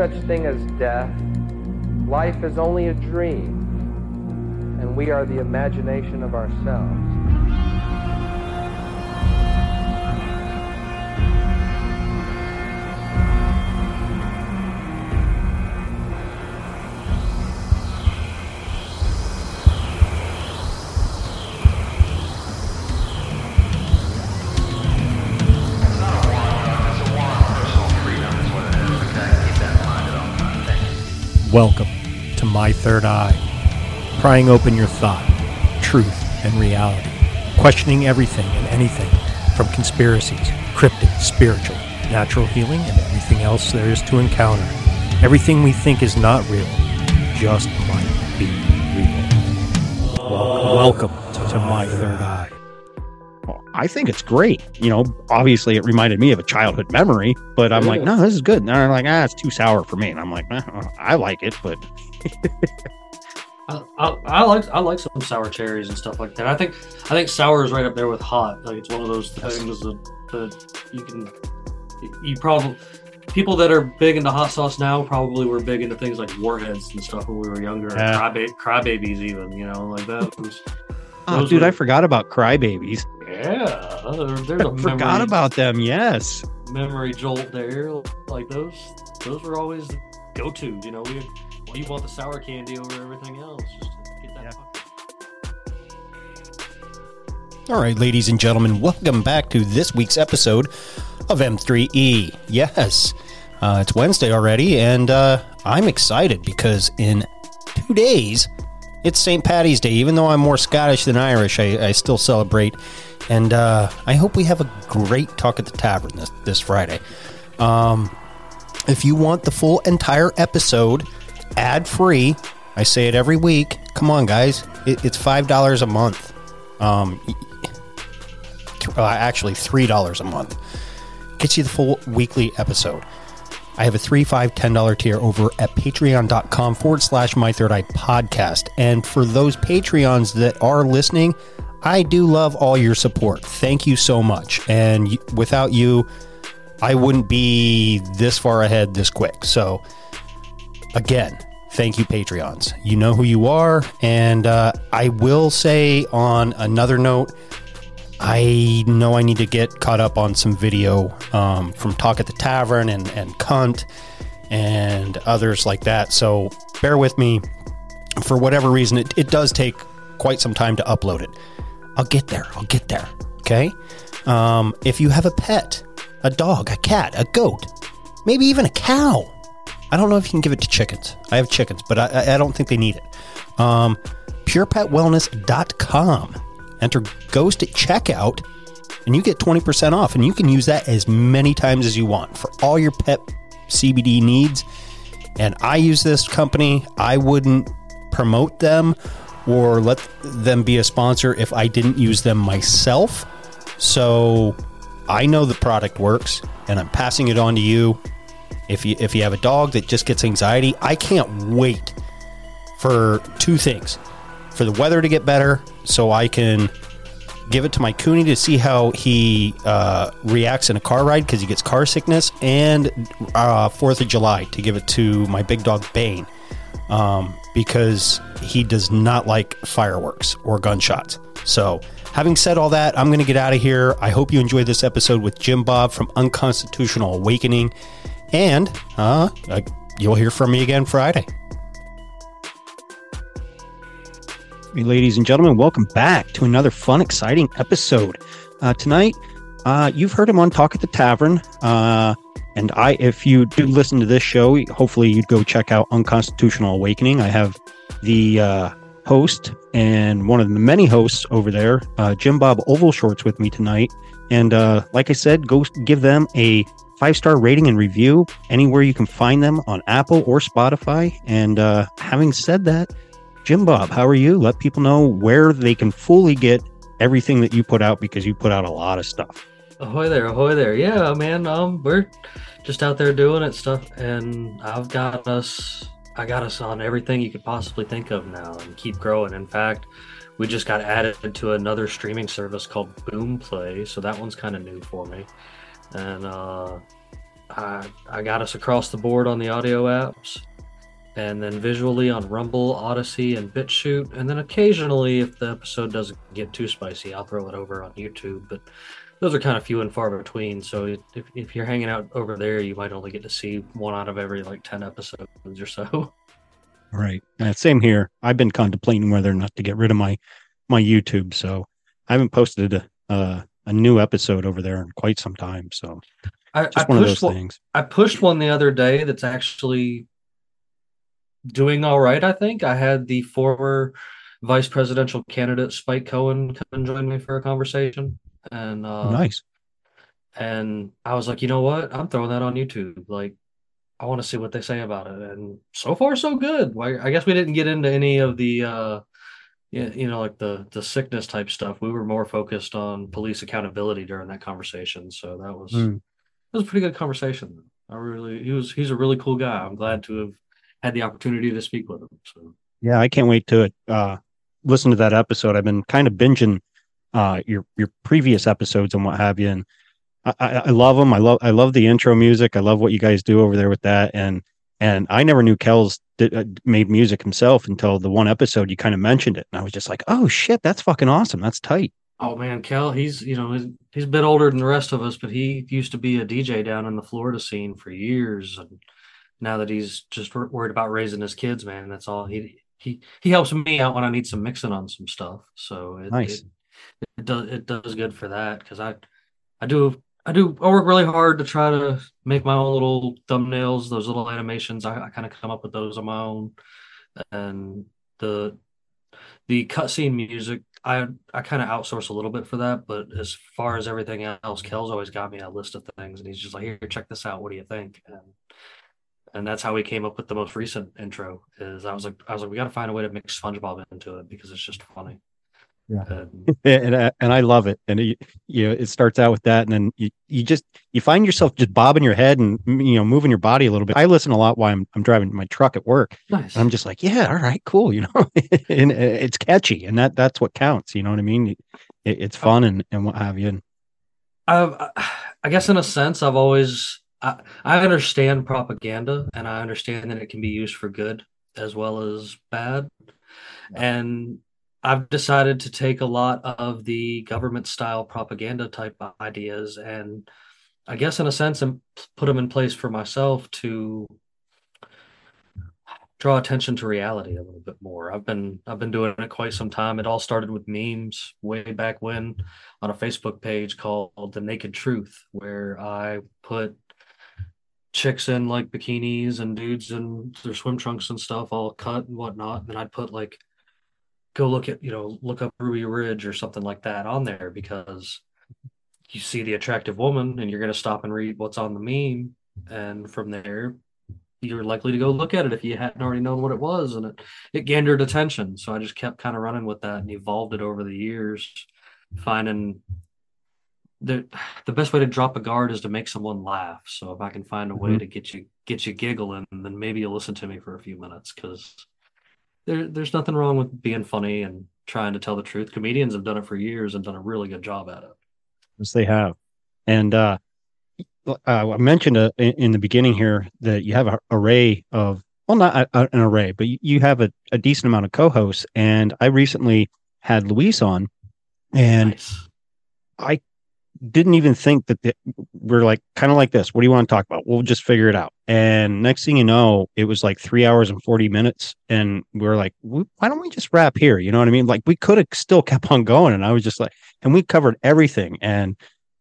Such thing as death. Life is only a dream, and we are the imagination of ourselves. Welcome to My Third Eye, prying open your thought, truth, and reality, questioning everything and anything from conspiracies, cryptic, spiritual, natural healing, and everything else there is to encounter. Everything we think is not real just might be real. Welcome, to My Third Eye. I think it's great. You know, obviously it reminded me of a childhood memory, but I'm like, no, this is good. And they're like, ah, it's too sour for me. And I'm like, eh, I like it, but I, I, I like I like some sour cherries and stuff like that. I think I think sour is right up there with hot. Like it's one of those things that, that you can you probably people that are big into hot sauce now probably were big into things like warheads and stuff when we were younger. Yeah. Cryba- crybabies even, you know, like that. Was, oh, those dude, were- I forgot about crybabies. Yeah, there's there's a forgot memory, about them. Yes. memory jolt there. Like those those were always the go to. You know, we we want the sour candy over everything else just to get that. Yeah. All right, ladies and gentlemen, welcome back to this week's episode of M3E. Yes, uh, it's Wednesday already, and uh, I'm excited because in two days it's St. Patty's Day. Even though I'm more Scottish than Irish, I, I still celebrate, and uh, I hope we have a great talk at the tavern this, this Friday. Um, if you want the full entire episode ad free, I say it every week. Come on, guys, it, it's five dollars a month. Um, actually three dollars a month gets you the full weekly episode i have a three five ten dollar tier over at patreon.com forward slash my third eye podcast. And for those patreons that are listening i do love all your support. Thank you so much. And without you i wouldn't be this far ahead this quick. So again thank you patreons. You know who you are. And uh, i will say on another note I know I need to get caught up on some video um, from Talk at the Tavern and, and Cunt and others like that. So bear with me. For whatever reason, it, it does take quite some time to upload it. I'll get there. I'll get there. Okay. Um, if you have a pet, a dog, a cat, a goat, maybe even a cow, I don't know if you can give it to chickens. I have chickens, but I, I- don't think they need it. Um, purepetwellness.com. Enter Ghost at checkout, and you get 20% off. And you can use that as many times as you want for all your pet CBD needs. And I use this company. I wouldn't promote them or let them be a sponsor if I didn't use them myself. So I know the product works, and I'm passing it on to you. If you if you have a dog that just gets anxiety, I can't wait for two things: for the weather to get better, so I can give it to my Cooney to see how he uh, reacts in a car ride because he gets car sickness, and uh, Fourth of July to give it to my big dog Bane um, because he does not like fireworks or gunshots. So, having said all that, I'm going to get out of here. I hope you enjoyed this episode with Jim Bob from Unconstitutional Awakening, and uh, you'll hear from me again Friday. Ladies and gentlemen, welcome back to another fun, exciting episode. Uh, tonight, uh, you've heard him on Talk at the Tavern. Uh, and I, if you do listen to this show, hopefully you'd go check out Unconstitutional Awakening. I have the uh, host and one of the many hosts over there, uh, Jim Bob Oval Shorts, with me tonight. And uh, like I said, go give them a five star rating and review anywhere you can find them on Apple or Spotify. And uh, having said that, Jim Bob, how are you? Let people know where they can fully get everything that you put out because you put out a lot of stuff. Ahoy there, ahoy there. Yeah, man. Um, we're just out there doing it stuff, and I've got us. I got us on everything you could possibly think of now, and keep growing. In fact, we just got added to another streaming service called Boom Play, so that one's kind of new for me. And uh, I I got us across the board on the audio apps and then visually on Rumble, Odysee, and BitChute. And then occasionally, if the episode doesn't get too spicy, I'll throw it over on YouTube. But those are kind of few and far between. So if, if you're hanging out over there, you might only get to see one out of every like 10 episodes or so. Right. Uh, same here. I've been contemplating whether or not to get rid of my my YouTube. So I haven't posted a, uh, a new episode over there in quite some time. So I, just I one of those one, things. I pushed one the other day that's actually doing all right. I think I had the former vice presidential candidate Spike Cohen come and join me for a conversation, and uh, nice. And I was like, you know what? I'm throwing that on YouTube. Like, I want to see what they say about it. And so far, so good. I guess we didn't get into any of the, uh, you know, like the the sickness type stuff. We were more focused on police accountability during that conversation. So that was mm. that was a pretty good conversation. I really he was he's a really cool guy. I'm glad to have had the opportunity to speak with him. So yeah, I can't wait to uh, listen to that episode. I've been kind of binging uh, your your previous episodes and what have you, and I, I, I love them. I love I love the intro music. I love what you guys do over there with that, and and I never knew Kells did, uh, made music himself until the one episode you kind of mentioned it, and I was just like, oh shit, that's fucking awesome. That's tight. Oh man, Kel, he's you know he's, he's a bit older than the rest of us, but he used to be a DJ down in the Florida scene for years, and now that he's just worried about raising his kids, man, that's all he he he helps me out when I need some mixing on some stuff. So it, nice. It, it does it does good for that because I I do I do I work really hard to try to make my own little thumbnails, those little animations. I, I kind of come up with those on my own, and the the cutscene music I I kind of outsource a little bit for that, but as far as everything else, Kel's always got me a list of things, and he's just like, "Here, check this out. What do you think?" And and that's how we came up with the most recent intro. Is I was like, I was like, we got to find a way to mix SpongeBob into it because it's just funny. Yeah, and and, uh, and I love it. And it, you know, it starts out with that, and then you, you just you find yourself just bobbing your head and you know moving your body a little bit. I listen a lot while I'm I'm driving my truck at work. Nice. I'm just like, yeah, all right, cool. You know, and it's catchy, and that that's what counts. You know what I mean? It, it's fun and and what have you. And, I I guess in a sense, I've always I, I understand propaganda and I understand that it can be used for good as well as bad. Yeah. And I've decided to take a lot of the government style propaganda type ideas and I guess in a sense and put them in place for myself to draw attention to reality a little bit more. I've been I've been doing it quite some time. It all started with memes way back when on a Facebook page called The Naked Truth where I put chicks in like bikinis and dudes in their swim trunks and stuff all cut and whatnot. And I'd put like, go look at, you know, look up Ruby Ridge or something like that on there because you see the attractive woman and you're going to stop and read what's on the meme. And from there, you're likely to go look at it if you hadn't already known what it was. And it, it gathered attention. So I just kept kind of running with that and evolved it over the years, finding the the best way to drop a guard is to make someone laugh. So if I can find a way Mhm. to get you get you giggling, then maybe you'll listen to me for a few minutes because there there's nothing wrong with being funny and trying to tell the truth. Comedians have done it for years and done a really good job at it. Yes, they have. And uh, uh, I mentioned uh, in, the beginning here that you have an array of, well, not a, a- an array, but you, have a, a decent amount of co-hosts. And I recently had Luis on, and Nice. Didn't even think that the, we're like kind of like this. What do you want to talk about? We'll just figure it out. And next thing you know, it was like three hours and 40 minutes. And we are like, why don't we just wrap here? You know what I mean? Like we could have still kept on going. And I was just like, and we covered everything. And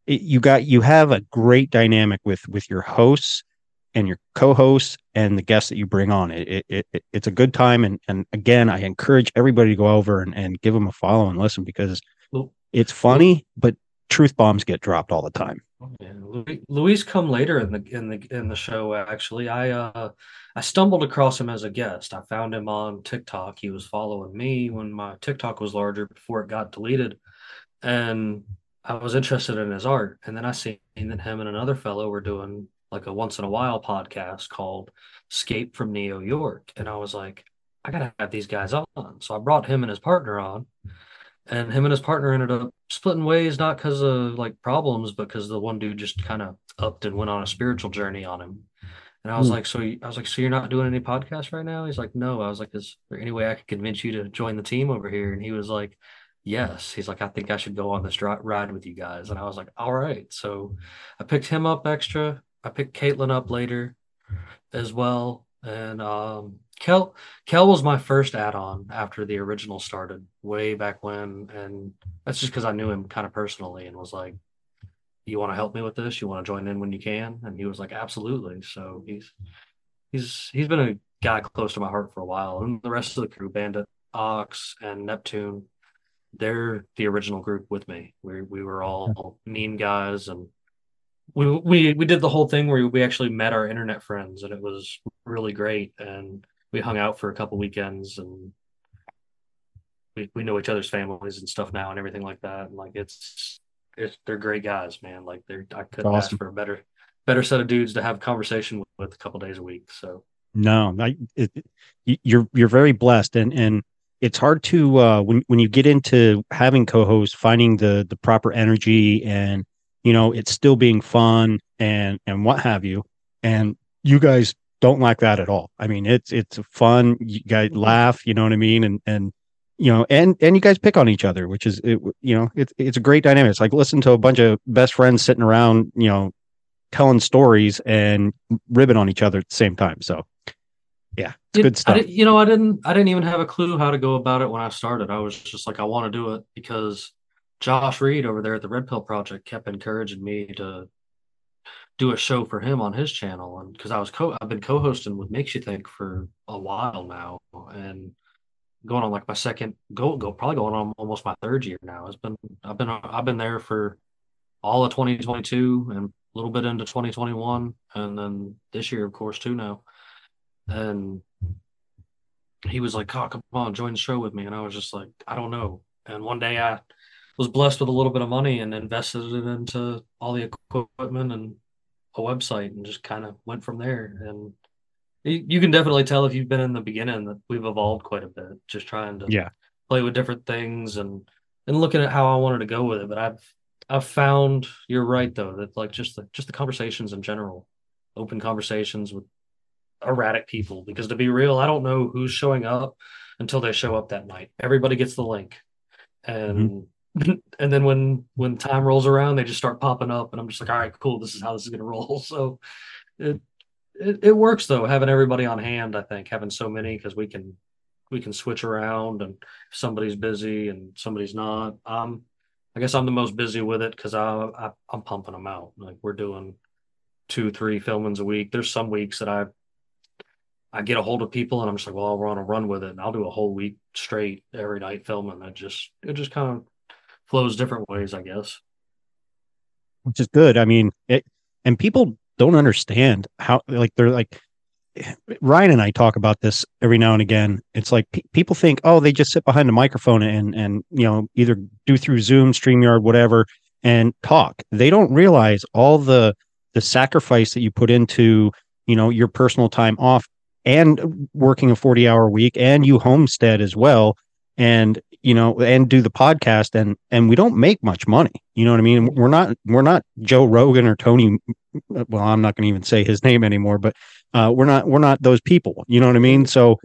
it, you got, you have a great dynamic with, with your hosts and your co-hosts and the guests that you bring on. It, it, it, it- it's a good time. And, and again, I encourage everybody to go over and, and give them a follow and listen because Well, it's funny, but truth bombs get dropped all the time. Luis come later in the in the in the show. Actually, I uh I stumbled across him as a guest. I found him on TikTok. He was following me when my TikTok was larger before it got deleted, and I was interested in his art. And then I seen that him and another fellow were doing like a once in a while podcast called Escape from Neo York, and I was like, I gotta have these guys on. So I brought him and his partner on, and him and his partner ended up splitting ways not because of like problems but because the one dude just kind of upped and went on a spiritual journey on him. And i was Hmm. like so i was like so you're not doing any podcasts right now? He's like no. I was like is there any way i could convince you to join the team over here? And he was like yes. He's like i think i should go on this ride with you guys. And i was like all right. So i picked him up extra. I picked caitlin up later as well. And um kel kel was my first add-on after the original started way back when and that's just because I knew him kind of personally and was like, "You want to help me with this? You want to join in when you can?" And he was like, "Absolutely." So he's he's he's been a guy close to my heart for a while. And the rest of the crew, Bandit, Ox, and Neptune, they're the original group with me. We we were all mean guys, and we we we did the whole thing where we actually met our internet friends, and it was really great. And we hung out for a couple weekends and we, we know each other's families and stuff now and everything like that. And like it's it's they're great guys, man. Like they're I couldn't ask for a better better set of dudes to have conversation with, with a couple days a week. So No, I, it, you're you're very blessed, and and it's hard to uh, when when you get into having co-hosts, finding the the proper energy, and you know it's still being fun and and what have you, and you guys don't like that at all. I mean, it's it's fun. You guys mm-hmm. laugh, you know what I mean, and and you know, and and you guys pick on each other, which is it, you know it's it's a great dynamic. It's like listen to a bunch of best friends sitting around, you know, telling stories and ribbing on each other at the same time. So yeah, it's You- good stuff. you know, I didn't I didn't even have a clue how to go about it when I started. I was just like, I want to do it because Josh Reed over there at the Red Pill Project kept encouraging me to do a show for him on his channel, and because I was co I've been co-hosting with Makes You Think for a while now, and going on like my second go go probably going on almost my third year now. It's been I've been I've been there for all of 2022 and a little bit into 2021, and then this year, of course, too now. And he was like, "Oh, come on, join the show with me." And I was just like, "I don't know." And one day I was blessed with a little bit of money and invested it into all the equipment and a website and just kind of went from there. And you, you can definitely tell if you've been in the beginning that we've evolved quite a bit, just trying to Yeah. play with different things and and looking at how I wanted to go with it. But I've I've found you're right though that like just the just the conversations in general, open conversations with erratic people. Because to be real, I don't know who's showing up until they show up that night. Everybody gets the link, mm-hmm. and and then when when time rolls around, they just start popping up, and I'm just like, all right, cool, this is how this is gonna roll. So it it, it works though, having everybody on hand. I think having so many because we can we can switch around, and somebody's busy and somebody's not, um, I guess I'm the most busy with it because I, I I'm pumping them out. Like we're doing two, three filmings a week. There's some weeks that I I get a hold of people and I'm just like, well, we're on a run with it, and I'll do a whole week straight every night filming. I just it just kind of flows different ways, I guess. which is good. I mean, it, and people don't understand how like they're like Ryan and I talk about this every now and again. It's like pe- people think, oh, they just sit behind a microphone and and you know either do through Zoom, Streamyard, whatever, and talk. They don't realize all the the sacrifice that you put into, you know, your personal time off and working a 40 hour week and you homestead as well and you know and do the podcast and and we don't make much money. You know what i mean? We're not we're not joe rogan or tony well i'm not going to even say his name anymore but uh, we're not we're not those people. You know what i mean? So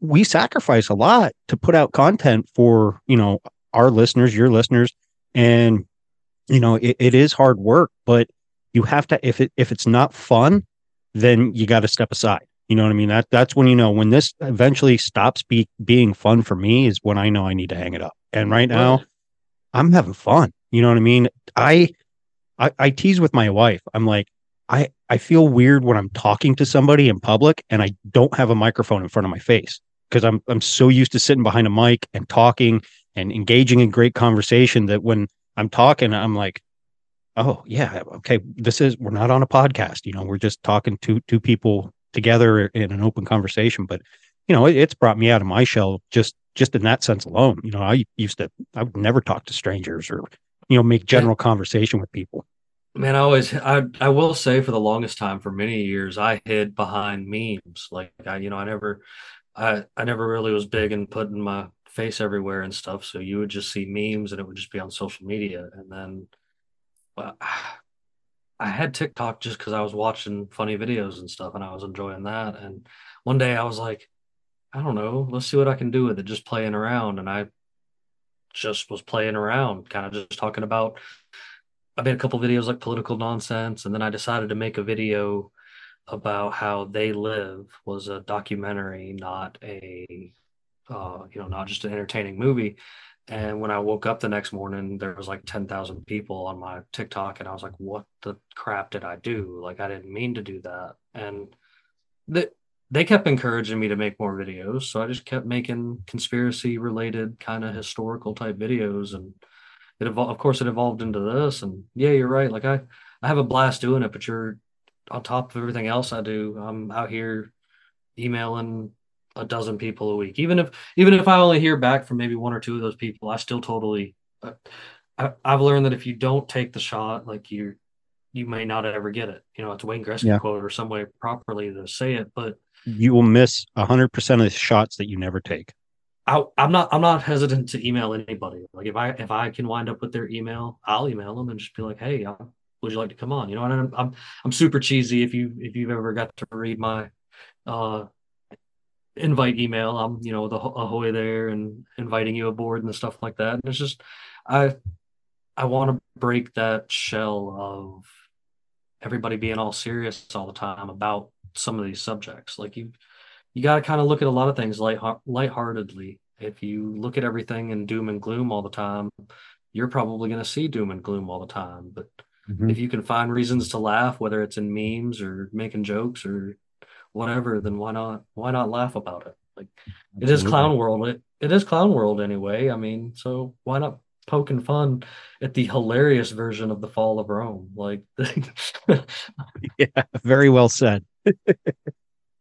we sacrifice a lot to put out content for you know our listeners your listeners and you know it, it is hard work but you have to if it if it's not fun then you got to step aside you know what i mean? That that's when you know when this eventually stops be, being fun for me is when i know i need to hang it up. And right now i'm having fun. You know what i mean? I i, I tease with my wife. I'm like i i feel weird when i'm talking to somebody in public and i don't have a microphone in front of my face because i'm i'm so used to sitting behind a mic and talking and engaging in great conversation that when i'm talking i'm like oh yeah okay this is we're not on a podcast you know we're just talking to two people together in an open conversation but you know it, it's brought me out of my shell just just in that sense alone you know i used to i would never talk to strangers or you know make general conversation with people Man, I always I I will say for the longest time for many years I hid behind memes. Like I you know I never I I never really was big in putting my face everywhere and stuff. So you would just see memes and it would just be on social media. And then well, I had TikTok just because I was watching funny videos and stuff and I was enjoying that. And one day I was like, I don't know, let's see what I can do with it, just playing around. And I just was playing around, kind of just talking about I made a couple videos like political nonsense, and then I decided to make a video about how they live was a documentary, not a uh, you know, not just an entertaining movie. And mm-hmm. when I woke up the next morning, there was like 10,000 people on my TikTok. And I was like, what the crap did I do? Like, I didn't mean to do that. And they, they kept encouraging me to make more videos. So I just kept making conspiracy related kind of historical type videos. And it evolved, of course, it evolved into this. And yeah, you're right. Like, I, I have a blast doing it, but you're on top of everything else I do. I'm out here emailing a dozen people a week. Even if even if I only hear back from maybe one or two of those people, I still totally. Uh, I, have learned that if you don't take the shot, like you, you may not ever get it. You know, it's Wayne Gretzky yeah. quote or some way properly to say it, but you will miss hundred percent of the shots that you never take. I, I'm not. I'm not hesitant to email anybody. Like if I if I can wind up with their email, I'll email them and just be like, "Hey, uh, would you like to come on?" You know, and I'm I'm, I'm super cheesy. If you if you've ever got to read my uh invite email. I'm, you know, the ahoy there and inviting you aboard and stuff like that. And it's just, I, I want to break that shell of everybody being all serious all the time about some of these subjects. Like you, you got to kind of look at a lot of things light lightheartedly. If you look at everything in doom and gloom all the time, you're probably going to see doom and gloom all the time. But mm-hmm. if you can find reasons to laugh, whether it's in memes or making jokes or whatever, then why not why not laugh about it? Like Absolutely. it is clown world. It it is clown world anyway. I mean, so why not poking fun at the hilarious version of the fall of Rome? Like Yeah, very well said.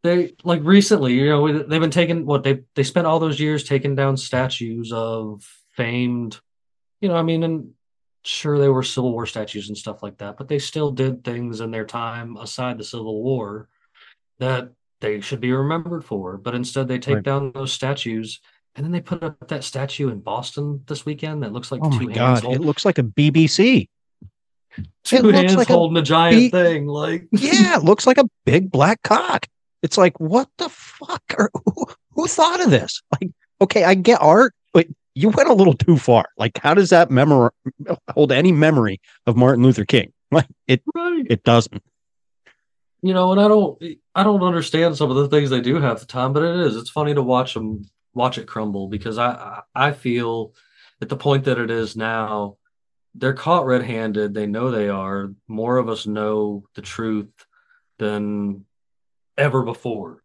they like recently, you know, they've been taking what they they spent all those years taking down statues of famed, you know, I mean, and sure they were Civil War statues and stuff like that, but they still did things in their time aside the Civil War that they should be remembered for. But instead, they take right. down those statues and then they put up that statue in Boston this weekend that looks like oh two my hands. God, it looks like a BBC. Two it hands like holding a, a giant B- thing. Like yeah, it looks like a big black cock. It's like what the fuck? Or, who, who thought of this? Like, okay, I get art, but you went a little too far. Like, how does that memory hold any memory of Martin Luther King? Like, it right. it doesn't you know, and I don't, I don't understand some of the things they do half the time, but it is, it's funny to watch them, watch it crumble because I, I feel at the point that it is now, they're caught red-handed. They know they are. More of us know the truth than ever before,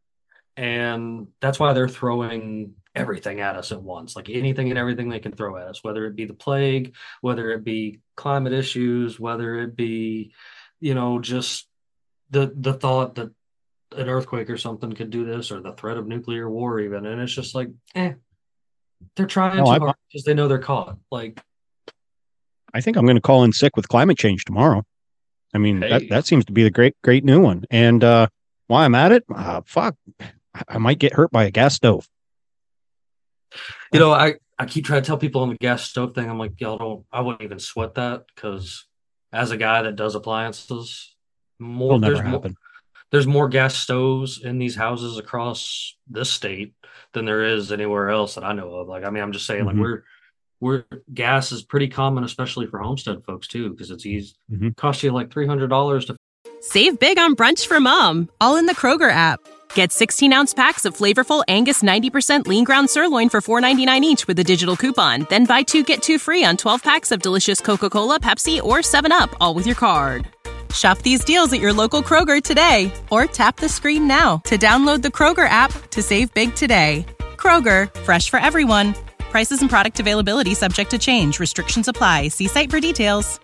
and that's why they're throwing everything at us at once, like anything and everything they can throw at us, whether it be the plague, whether it be climate issues, whether it be, you know, just the the thought that an earthquake or something could do this, or the threat of nuclear war, even, and it's just like, eh, they're trying no, too hard because they know they're caught. Like, I think I'm going to call in sick with climate change tomorrow. I mean, that, Hey. that seems to be the great, great new one. And uh, while I'm at it, uh, fuck, I- I might get hurt by a gas stove. You know, I, I keep trying to tell people on the gas stove thing, I'm like, y'all don't, I wouldn't even sweat that because as a guy that does appliances, more, Will never there's more, there's more gas stoves in these houses across this state than there is anywhere else that I know of. Like, I mean, I'm just saying, Mhm. like, we're, we're gas is pretty common, especially for homestead folks too, because it's easy. Mhm. Cost you like three hundred dollars to Save big on brunch for mom, all in the Kroger app. Get 16 ounce packs of flavorful Angus 90% lean ground sirloin for $4.99 each with a digital coupon. Then buy two get two free on 12 packs of delicious Coca Cola, Pepsi, or 7UP, all with your card. Shop these deals at your local Kroger today or tap the screen now to download the Kroger app to save big today. Kroger, fresh for everyone. Prices and product availability subject to change. Restrictions apply. See site for details.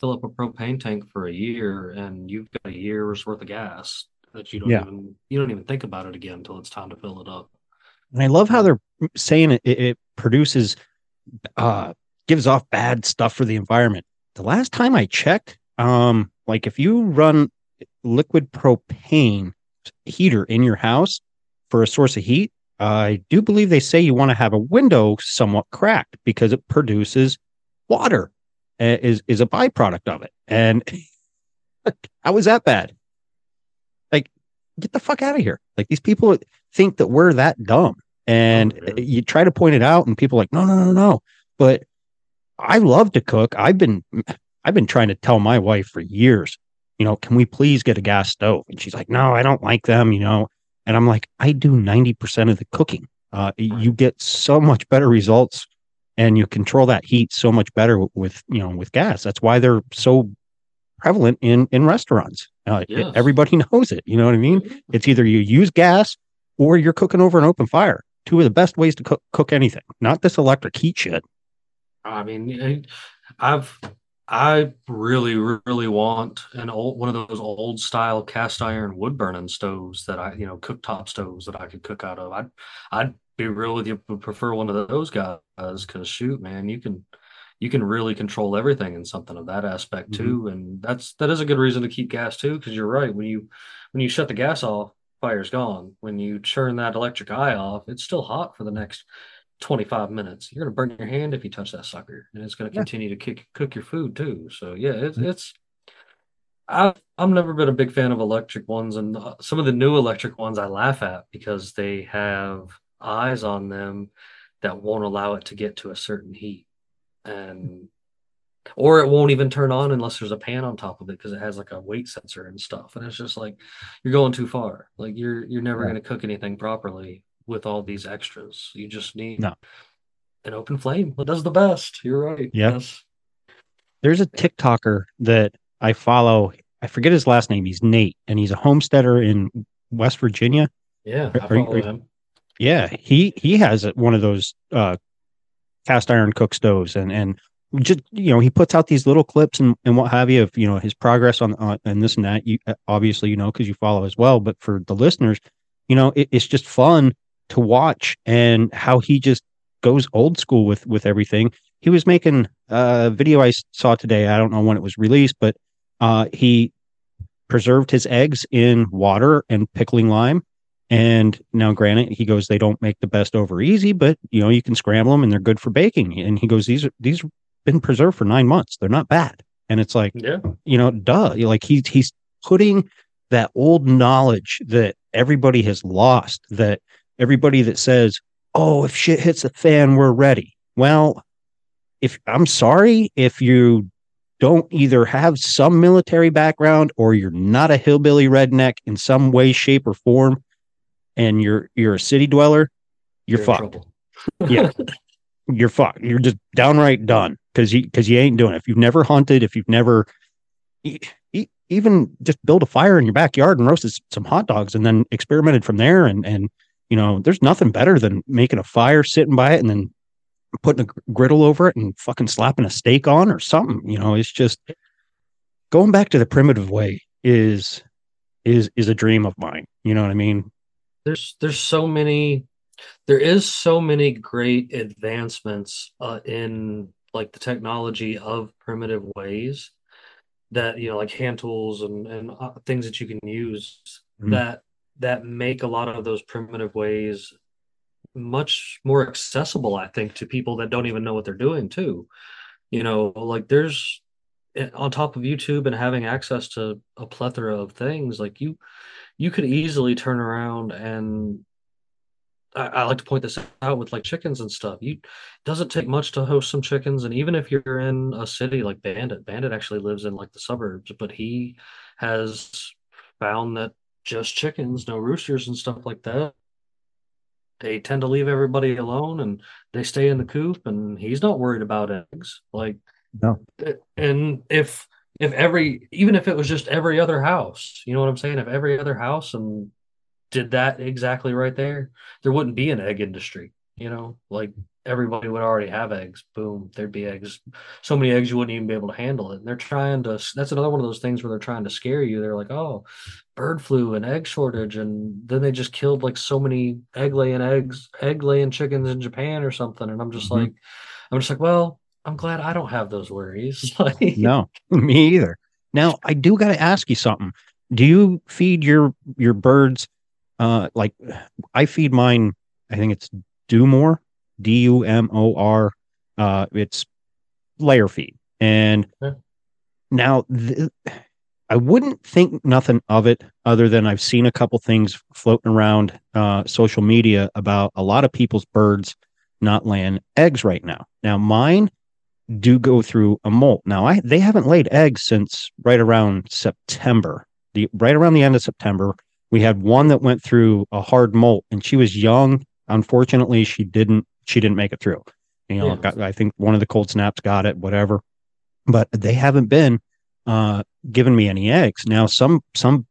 fill up a propane tank for a year, and you've got a year's worth of gas that you don't Yeah. even you don't even think about it again until it's time to fill it up. And I love how they're saying it, it, it produces, uh, gives off bad stuff for the environment. The last time I checked, um, like if you run liquid propane heater in your house for a source of heat, I do believe they say you want to have a window somewhat cracked because it produces water, uh, is is a byproduct of it. And how is that bad? Like, get the fuck out of here! Like these people think that we're that dumb, and Oh, you try to point it out, and people are like, no, no, no, no. But I love to cook. I've been I've been trying to tell my wife for years, you know, can we please get a gas stove? And she's like, no, I don't like them, you know. And I'm like, I do 90% of the cooking. Uh, you get so much better results and you control that heat so much better with, with you know, with gas. That's why they're so prevalent in, in restaurants. Uh, it- Yes. everybody knows it. You know what I mean? It's either you use gas or you're cooking over an open fire. Two of the best ways to cook, cook anything, not this electric heat shit. I mean, I've I really really want an old one of those old style cast iron wood burning stoves that I you know cooktop stoves that I could cook out of. I'd I'd be real with you, would prefer one of those guys because shoot, man, you can you can really control everything in something of that aspect mm-hmm. too, and that's that is a good reason to keep gas too. Because you're right, when you when you shut the gas off, fire's gone. When you turn that electric eye off, it's still hot for the next 25 minutes. You're gonna burn your hand if you touch that sucker, and it's gonna Yeah. continue to kick, cook your food too. So yeah, it's Mhm. it's. I've I've never been a big fan of electric ones, and uh, some of the new electric ones I laugh at because they have eyes on them that won't allow it to get to a certain heat, and or it won't even turn on unless there's a pan on top of it because it has like a weight sensor and stuff, and it's just like you're going too far. Like you're you're never Yeah. going to cook anything properly with all these extras. You just need No. an open flame. It does the best. You're right. Yeah. Yes. There's a TikToker that I follow. I forget his last name. He's Nate, and he's a homesteader in West Virginia. Yeah. Are- I follow are him. Yeah, he he has one of those uh, cast iron cook stoves, and and just you know he puts out these little clips and, and what have you of you know his progress on, on and this and that. You obviously you know because you follow as well, but for the listeners, you know it, it's just fun to watch and how he just goes old school with with everything. He was making a video I saw today. I don't know when it was released, but uh, he preserved his eggs in water and pickling lime. And now, granted, he goes, they don't make the best over easy, but you know, you can scramble them and they're good for baking. And he goes, these are these have been preserved for nine months. They're not bad. And it's like, Yeah. you know, duh. Like he's he's putting that old knowledge that everybody has lost, that everybody that says, Oh, if shit hits the fan, we're ready. Well, if I'm sorry, if you don't either have some military background or you're not a hillbilly redneck in some way, shape, or form, and you're you're a city dweller, you're, in fucked. Yeah. You're fucked. You're just downright done because you because you ain't doing it. If you've never hunted, if you've never e- e- even just build a fire in your backyard and roasted some hot dogs and then experimented from there and and you know there's nothing better than making a fire sitting by it and then putting a griddle over it and fucking slapping a steak on or something you know it's just going back to the primitive way is is is a dream of mine you know what i mean there's there's so many there is so many great advancements uh, in like the technology of primitive ways that you know like hand tools and and uh, things that you can use mm-hmm. that that make a lot of those primitive ways much more accessible i think to people that don't even know what they're doing too you know like there's eh, on top of youtube and having access to a plethora of things like you you could easily turn around and I, I, like to point this out with like chickens and stuff. You doesn't take much to host some chickens, and even if you're in a city like Bandit, Bandit actually lives in like the suburbs, but he has found that just chickens, no roosters and stuff like that. They tend to leave everybody alone, and they stay in the coop, and he's not worried about eggs. Like no, and if if every even if it was just every other house, you know what I'm saying? If every other house and did that exactly right there, there wouldn't be an egg industry. You know, like everybody would already have eggs. Boom, there'd be eggs. So many eggs you wouldn't even be able to handle it. And they're trying to. That's another one of those things where they're trying to scare you. They're like, oh, bird flu and egg shortage, and then they just killed like so many egg laying eggs, egg laying chickens in Japan or something. And I'm just mm-hmm. like, I'm just like, well, I'm glad I don't have those worries. like, no, me either. Now I do got to ask you something. Do you feed your your birds uh, like I feed mine. I think it's Dumor, D U M O R. Uh, it's layer feed, and yeah. now th- I wouldn't think nothing of it other than I've seen a couple things floating around uh, social media about a lot of people's birds not laying eggs right now. Now mine do go through a molt. Now I they haven't laid eggs since right around September. The right around the end of September we had one that went through a hard molt and she was young. Unfortunately, she didn't she didn't make it through. You know, yeah. got, I think one of the cold snaps got it, whatever. But they haven't been uh, giving me any eggs. Now, some some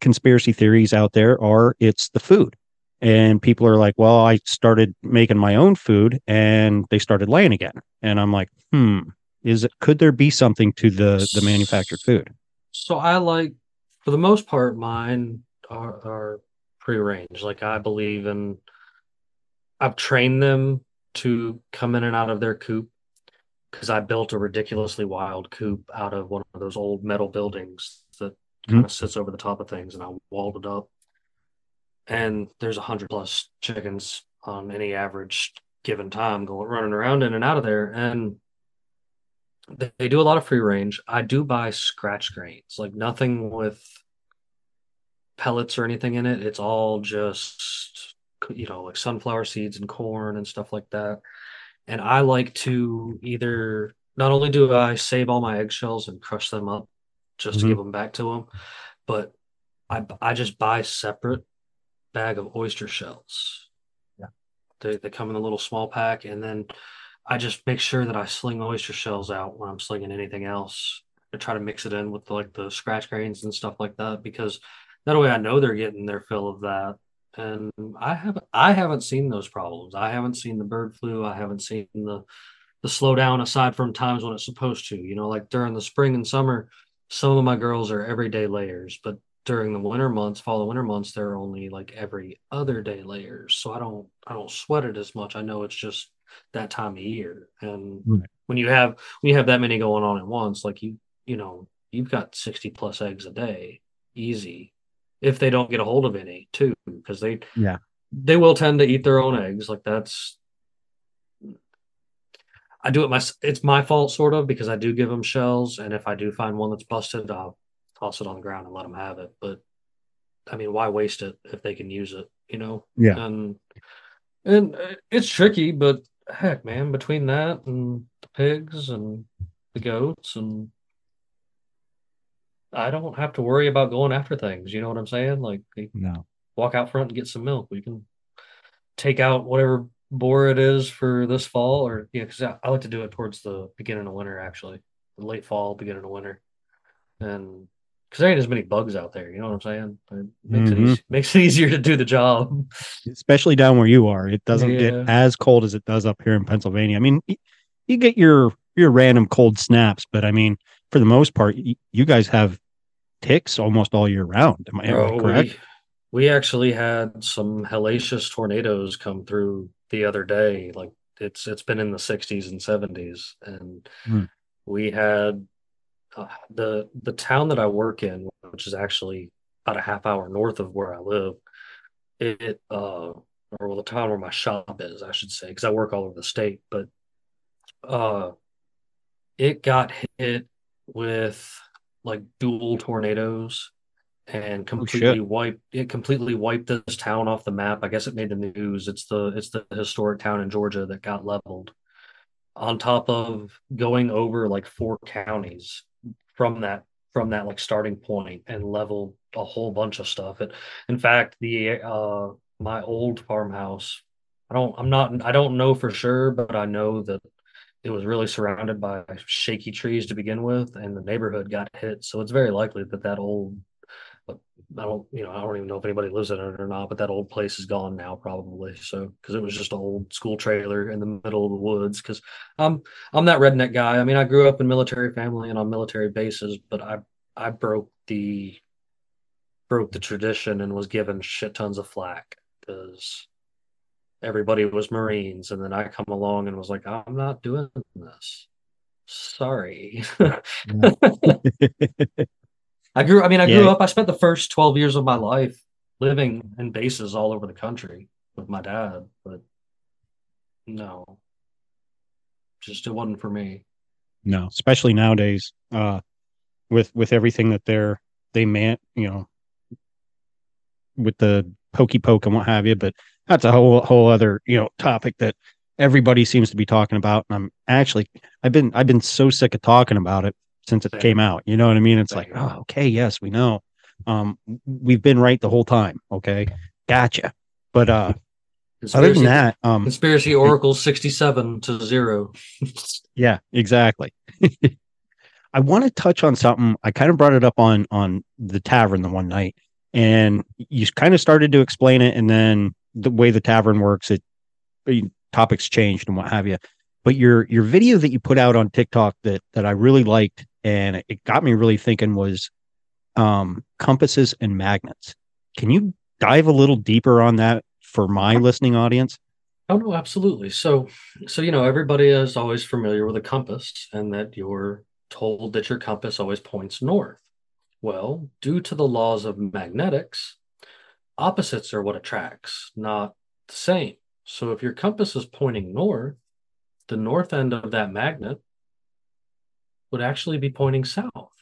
conspiracy theories out there are it's the food, and people are like, "Well, I started making my own food, and they started laying again." And I'm like, "Hmm, is it? Could there be something to the the manufactured food?" So I like, for the most part, mine are, are prearranged. Like I believe in, I've trained them to come in and out of their coop because I built a ridiculously wild coop out of one of those old metal buildings that mm-hmm. kind of sits over the top of things, and I walled it up. And there's a hundred plus chickens on any average given time going running around in and out of there, and they do a lot of free range. I do buy scratch grains, like nothing with pellets or anything in it. It's all just you know like sunflower seeds and corn and stuff like that. And I like to either not only do I save all my eggshells and crush them up just mm-hmm. to give them back to them, but I I just buy separate bag of oyster shells. Yeah, they they come in a little small pack, and then I just make sure that I sling oyster shells out when I'm slinging anything else. I try to mix it in with the, like the scratch grains and stuff like that because that way I know they're getting their fill of that. And I have I haven't seen those problems. I haven't seen the bird flu. I haven't seen the the slowdown aside from times when it's supposed to. You know, like during the spring and summer, some of my girls are everyday layers, but during the winter months, fall and winter months, they're only like every other day layers. So I don't I don't sweat it as much. I know it's just that time of year. And mm. when you have when you have that many going on at once, like you you know, you've got 60 plus eggs a day, easy if they don't get a hold of any too because they yeah. they will tend to eat their own eggs. Like that's i do it my it's my fault sort of because i do give them shells and if i do find one that's busted i'll toss it on the ground and let them have it. But i mean why waste it if they can use it you know? Yeah. And and uh, it's tricky but heck man between that and the pigs and the goats and I don't have to worry about going after things. You know what I'm saying? Like, no. walk out front and get some milk. We can take out whatever boar it is for this fall, or yeah, because I, I like to do it towards the beginning of winter, actually, late fall, beginning of winter, and because there ain't as many bugs out there. You know what I'm saying? It makes mm-hmm. it easy, makes it easier to do the job, especially down where you are. It doesn't yeah. get as cold as it does up here in Pennsylvania. I mean, you get your your random cold snaps, but I mean, for the most part, you guys have ticks almost all year round. Am I, Bro, correct? we actually had some hellacious tornadoes come through the other day. Like it's it's been in the 60s and 70s, and Hmm. we had uh, the the town that I work in, which is actually about a half hour north of where I live. It uh, or well, the town where my shop is, I should say, because I work all over the state, but uh, it got hit with like dual tornadoes and completely wiped it completely wiped this town off the map. I guess it made the news. It's the it's the historic town in Georgia that got leveled. On top of going over like four counties from that from that like starting point and leveled a whole bunch of stuff. It in fact the uh my old farmhouse I don't I'm not I don't know for sure, but I know that it was really surrounded by shaky trees to begin with, and the neighborhood got hit. So it's very likely that that old I don't, you know, I don't even know if anybody lives in it or not, but that old place is gone now, probably. So, because it was just an old school trailer in the middle of the woods. Because I'm, I'm that redneck guy. I mean, I grew up in military family and on military bases, but I, I broke the, broke the tradition and was given shit tons of flack because everybody was Marines, and then I come along and was like, I'm not doing this. Sorry. I grew. I mean, I grew Yeah. up. I spent the first twelve years of my life living in bases all over the country with my dad, but no, just it wasn't for me. no, especially nowadays, uh, with with everything that they're they man, you know, with the pokey poke and what have you. But that's a whole whole other you know topic that everybody seems to be talking about. And I'm actually I've been I've been so sick of talking about it since it Same. came out. You know what I mean? It's Same. like, oh, okay, yes, we know. Um, we've been right the whole time. Okay, gotcha. But uh, other than that, um, conspiracy Oracle sixty-seven to zero. Yeah, exactly. I want to touch on something. I kind of brought it up on on the tavern the one night, and you kind of started to explain it, and then the way the tavern works, it topics changed and what have you. But your your video that you put out on TikTok that that I really liked and it got me really thinking was um compasses and magnets. Can you dive a little deeper on that for my listening audience? Oh no, absolutely. So, so you know, everybody is always familiar with a compass, and that you're told that your compass always points north. Well, due to the laws of magnetics, opposites are what attracts, not the same. So, if your compass is pointing north, the north end of that magnet would actually be pointing south.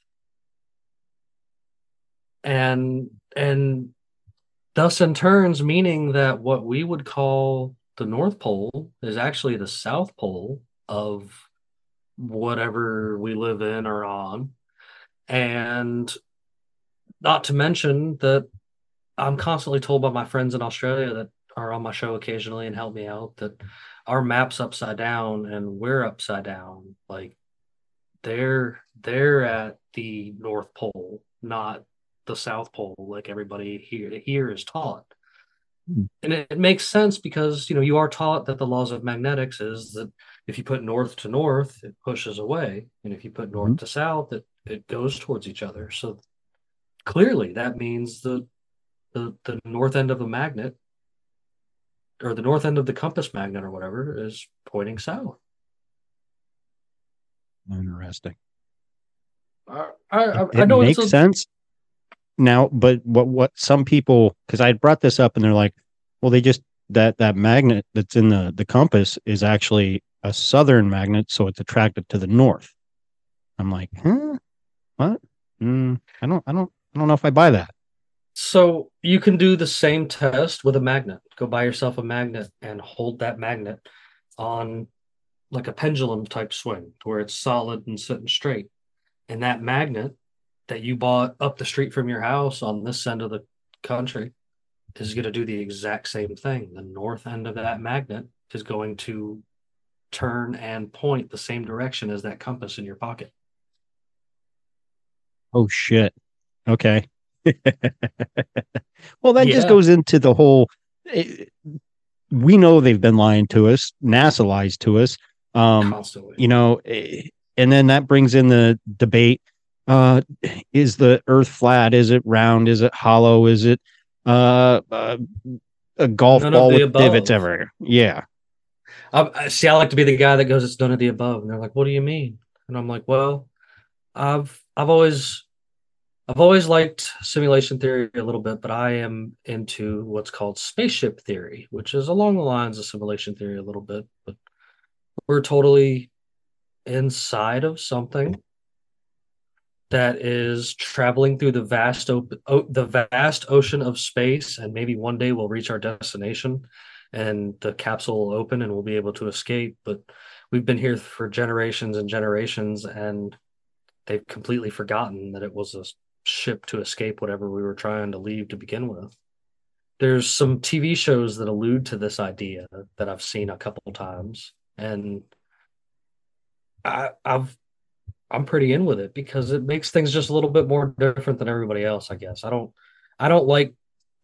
And and thus in turns meaning that what we would call the North Pole is actually the South Pole of whatever we live in or on. And not to mention that I'm constantly told by my friends in Australia that are on my show occasionally and help me out that our map's upside down and we're upside down. Like they're they're at the North Pole, not the South Pole, like everybody here here is taught. Hmm. And it, it makes sense because you know you are taught that the laws of magnetics is that if you put north to north, it pushes away, and if you put north Mhm. to south, it it goes towards each other. So clearly, that means the the the north end of a magnet or the north end of the compass magnet or whatever is pointing south. Interesting. I I, I, it I know makes it's a, sense now but what what some people because i brought this up and they're like well they just that that magnet that's in the the compass is actually a southern magnet so it's attracted to the north i'm like huh what mm, i don't i don't i don't know if i buy that So you can do the same test with a magnet. Go buy yourself a magnet and hold that magnet on like a pendulum type swing to where it's solid and sitting straight. And that magnet that you bought up the street from your house on this end of the country is going to do the exact same thing. The north end of that magnet is going to turn and point the same direction as that compass in your pocket. oh shit okay well that just goes into the whole eh, we know they've been lying to us nasa lies to us um constantly. you know eh, and then that brings in the debate uh is the earth flat is it round is it hollow is it uh, uh a golf None ball with above. divots everywhere. Yeah. I see. I like to be the guy that goes, "It's none of the above," and they're like, "What do you mean?" And I'm like, "Well, I've I've always I've always liked simulation theory a little bit, but I am into what's called spaceship theory, which is along the lines of simulation theory a little bit, but we're totally inside of something that is traveling through the vast op- o- the vast ocean of space and maybe one day we'll reach our destination and the capsule will open and we'll be able to escape. But we've been here for generations and generations and they've completely forgotten that it was a ship to escape whatever we were trying to leave to begin with there's some TV shows that allude to this idea that I've seen a couple times and I, I've I'm pretty in with it because it makes things just a little bit more different than everybody else, I guess. I don't I don't like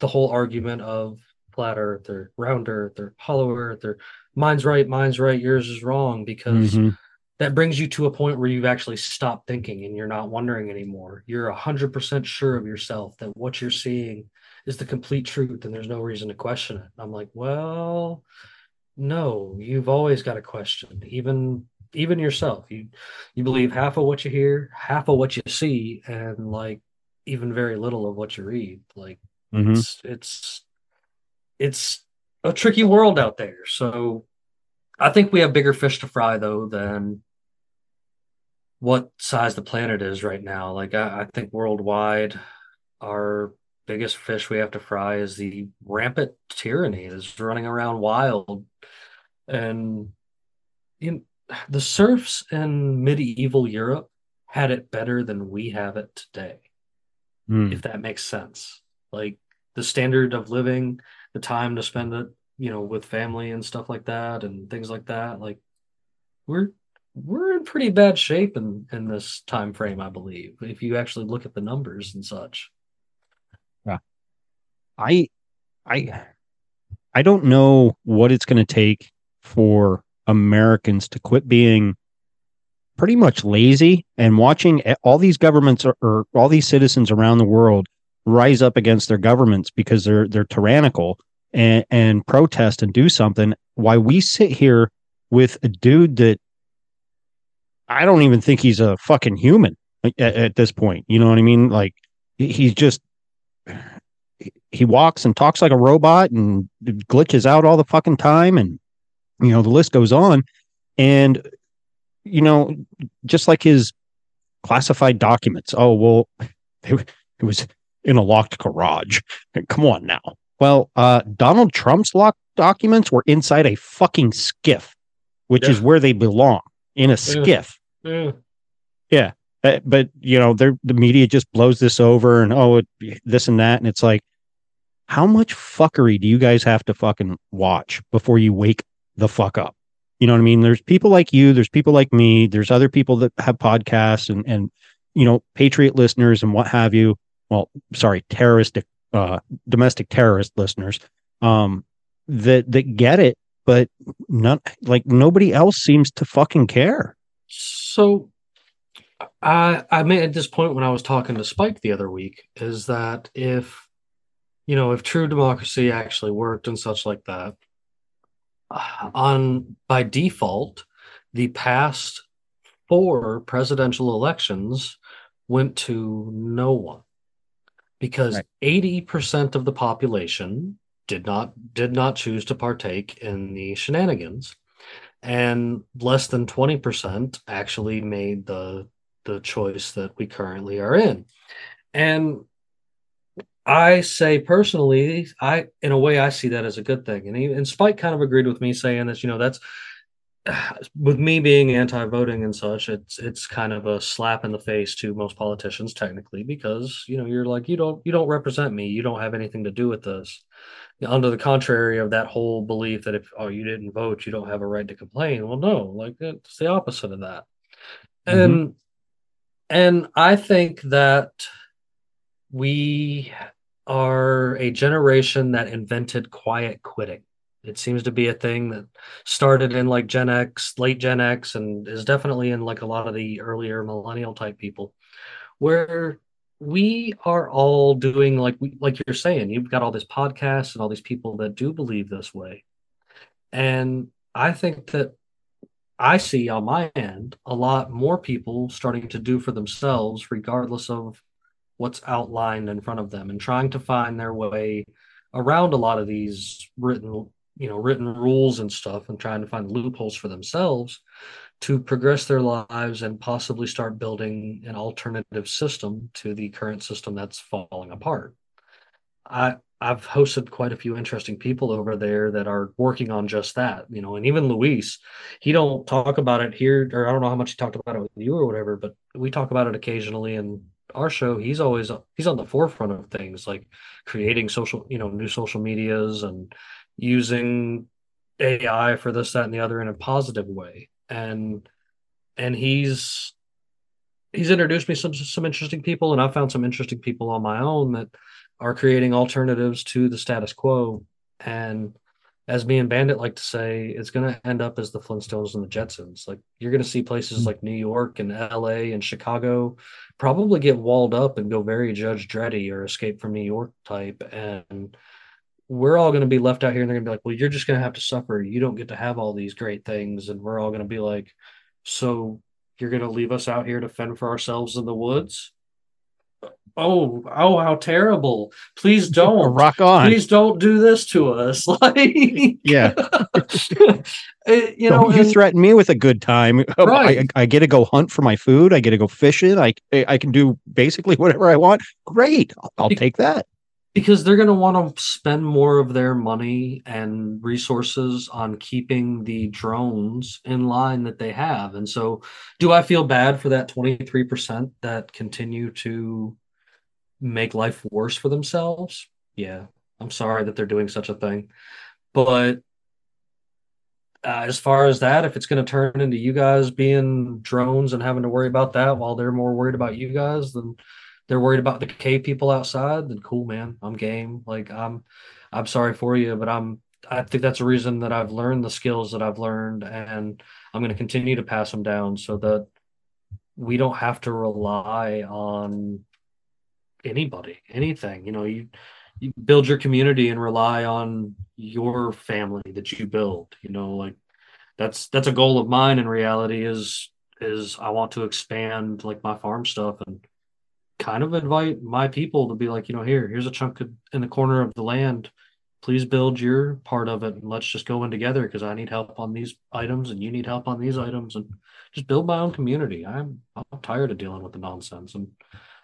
the whole argument of flat earth or round earth or hollow earth or mine's right, mine's right, yours is wrong because Mhm. That brings you to a point where you've actually stopped thinking and you're not wondering anymore. You're 100% sure of yourself that what you're seeing is the complete truth and there's no reason to question it. I'm like, well, no, you've always got to question, even even yourself. You you believe half of what you hear, half of what you see, and like even very little of what you read. Like Mhm. it's it's it's a tricky world out there. So I think we have bigger fish to fry though than what size the planet is right now. Like I, I think worldwide, our biggest fish we have to fry is the rampant tyranny that's running around wild. And you know, the serfs in medieval Europe had it better than we have it today Mm. if that makes sense. Like the standard of living, the time to spend it, you know, with family and stuff like that and things like that. Like we're we're in pretty bad shape in in this time frame, I believe, if you actually look at the numbers and such. Yeah. I I I don't know what it's going to take for Americans to quit being pretty much lazy and watching all these governments or, or all these citizens around the world rise up against their governments because they're they're tyrannical and and protest and do something why we sit here with a dude that I don't even think he's a fucking human at, at this point. You know what I mean? Like he's just he walks and talks like a robot and glitches out all the fucking time and you know the list goes on. And you know just like his classified documents. Oh well it, it was in a locked garage. Come on now well uh donald trump's locked documents were inside a fucking SCIF which is where they belong in a SCIF Yeah. uh, but you know, the media just blows this over and oh, it, this and that, and it's like, how much fuckery do you guys have to fucking watch before you wake the fuck up? You know what I mean? There's people like you, there's people like me, there's other people that have podcasts and and you know, patriot listeners and what have you. Well, sorry, terrorist, uh, domestic terrorist listeners, um, that that get it, but not like nobody else seems to fucking care. So I I made at this point when I was talking to Spike the other week is that if you know if true democracy actually worked and such like that on by default the past four presidential elections went to no one because Right. 80% of the population did not did not choose to partake in the shenanigans. And less than 20% actually made the the choice that we currently are in. And i say personally i in a way i see that as a good thing. And, he, and spike kind of agreed with me saying this you know that's with me being anti-voting and such it's it's kind of a slap in the face to most politicians technically because you know you're like you don't you don't represent me. You don't have anything to do with this. Under the contrary of that whole belief that if oh you didn't vote you don't have a right to complain. Well no like it's the opposite of that. Mhm. and and i think that we are a generation that invented quiet quitting it seems to be a thing that started in like gen x late gen x and is definitely in like a lot of the earlier millennial type people where we are all doing like like you're saying you've got all this podcasts and all these people that do believe this way. And i think that i see on my end a lot more people starting to do for themselves regardless of what's outlined in front of them and trying to find their way around a lot of these written you know written rules and stuff and trying to find loopholes for themselves to progress their lives and possibly start building an alternative system to the current system that's falling apart. I I've hosted quite a few interesting people over there that are working on just that, you know, and even Luis, he don't talk about it here, or I don't know how much he talked about it with you or whatever, but we talk about it occasionally in our show. He's always he's on the forefront of things like creating social, you know, new social medias and using AI for this, that, and the other in a positive way and and he's he's introduced me some some interesting people, and I found some interesting people on my own that are creating alternatives to the status quo. And as me and Bandit like to say, it's going to end up as the Flintstones and the Jetsons. Like you're going to see places like New York and L.A. and Chicago probably get walled up and go very Judge Dreddy or Escape from New York type, and we're all going to be left out here and they're going to be like, well, you're just going to have to suffer. You don't get to have all these great things. And we're all going to be like, so you're going to leave us out here to fend for ourselves in the woods? Oh, oh, how terrible. Please don't. Rock on. Please don't do this to us. like, yeah. you know, you and, threaten me with a good time. Oh, right. I, I get to go hunt for my food. I get to go fishing. I, I can do basically whatever I want. Great. I'll, I'll take that because they're going to want to spend more of their money and resources on keeping the drones in line that they have. And so, do I feel bad for that 23% that continue to make life worse for themselves? Yeah, I'm sorry that they're doing such a thing. But uh, as far as that, if it's going to turn into you guys being drones and having to worry about that while they're more worried about you guys, then they're worried about the cave people outside, then cool, man. I'm game. Like I'm, I'm sorry for you, but I'm. I think that's a reason that I've learned the skills that I've learned, and I'm going to continue to pass them down so that we don't have to rely on anybody, anything. You know, you you build your community and rely on your family that you build. You know, like that's that's a goal of mine in reality is is I want to expand like my farm stuff and kind of invite my people to be like, you know, here, here's a chunk of, in the corner of the land. Please build your part of it and let's just go in together because I need help on these items and you need help on these items and just build my own community. I'm I'm tired of dealing with the nonsense. And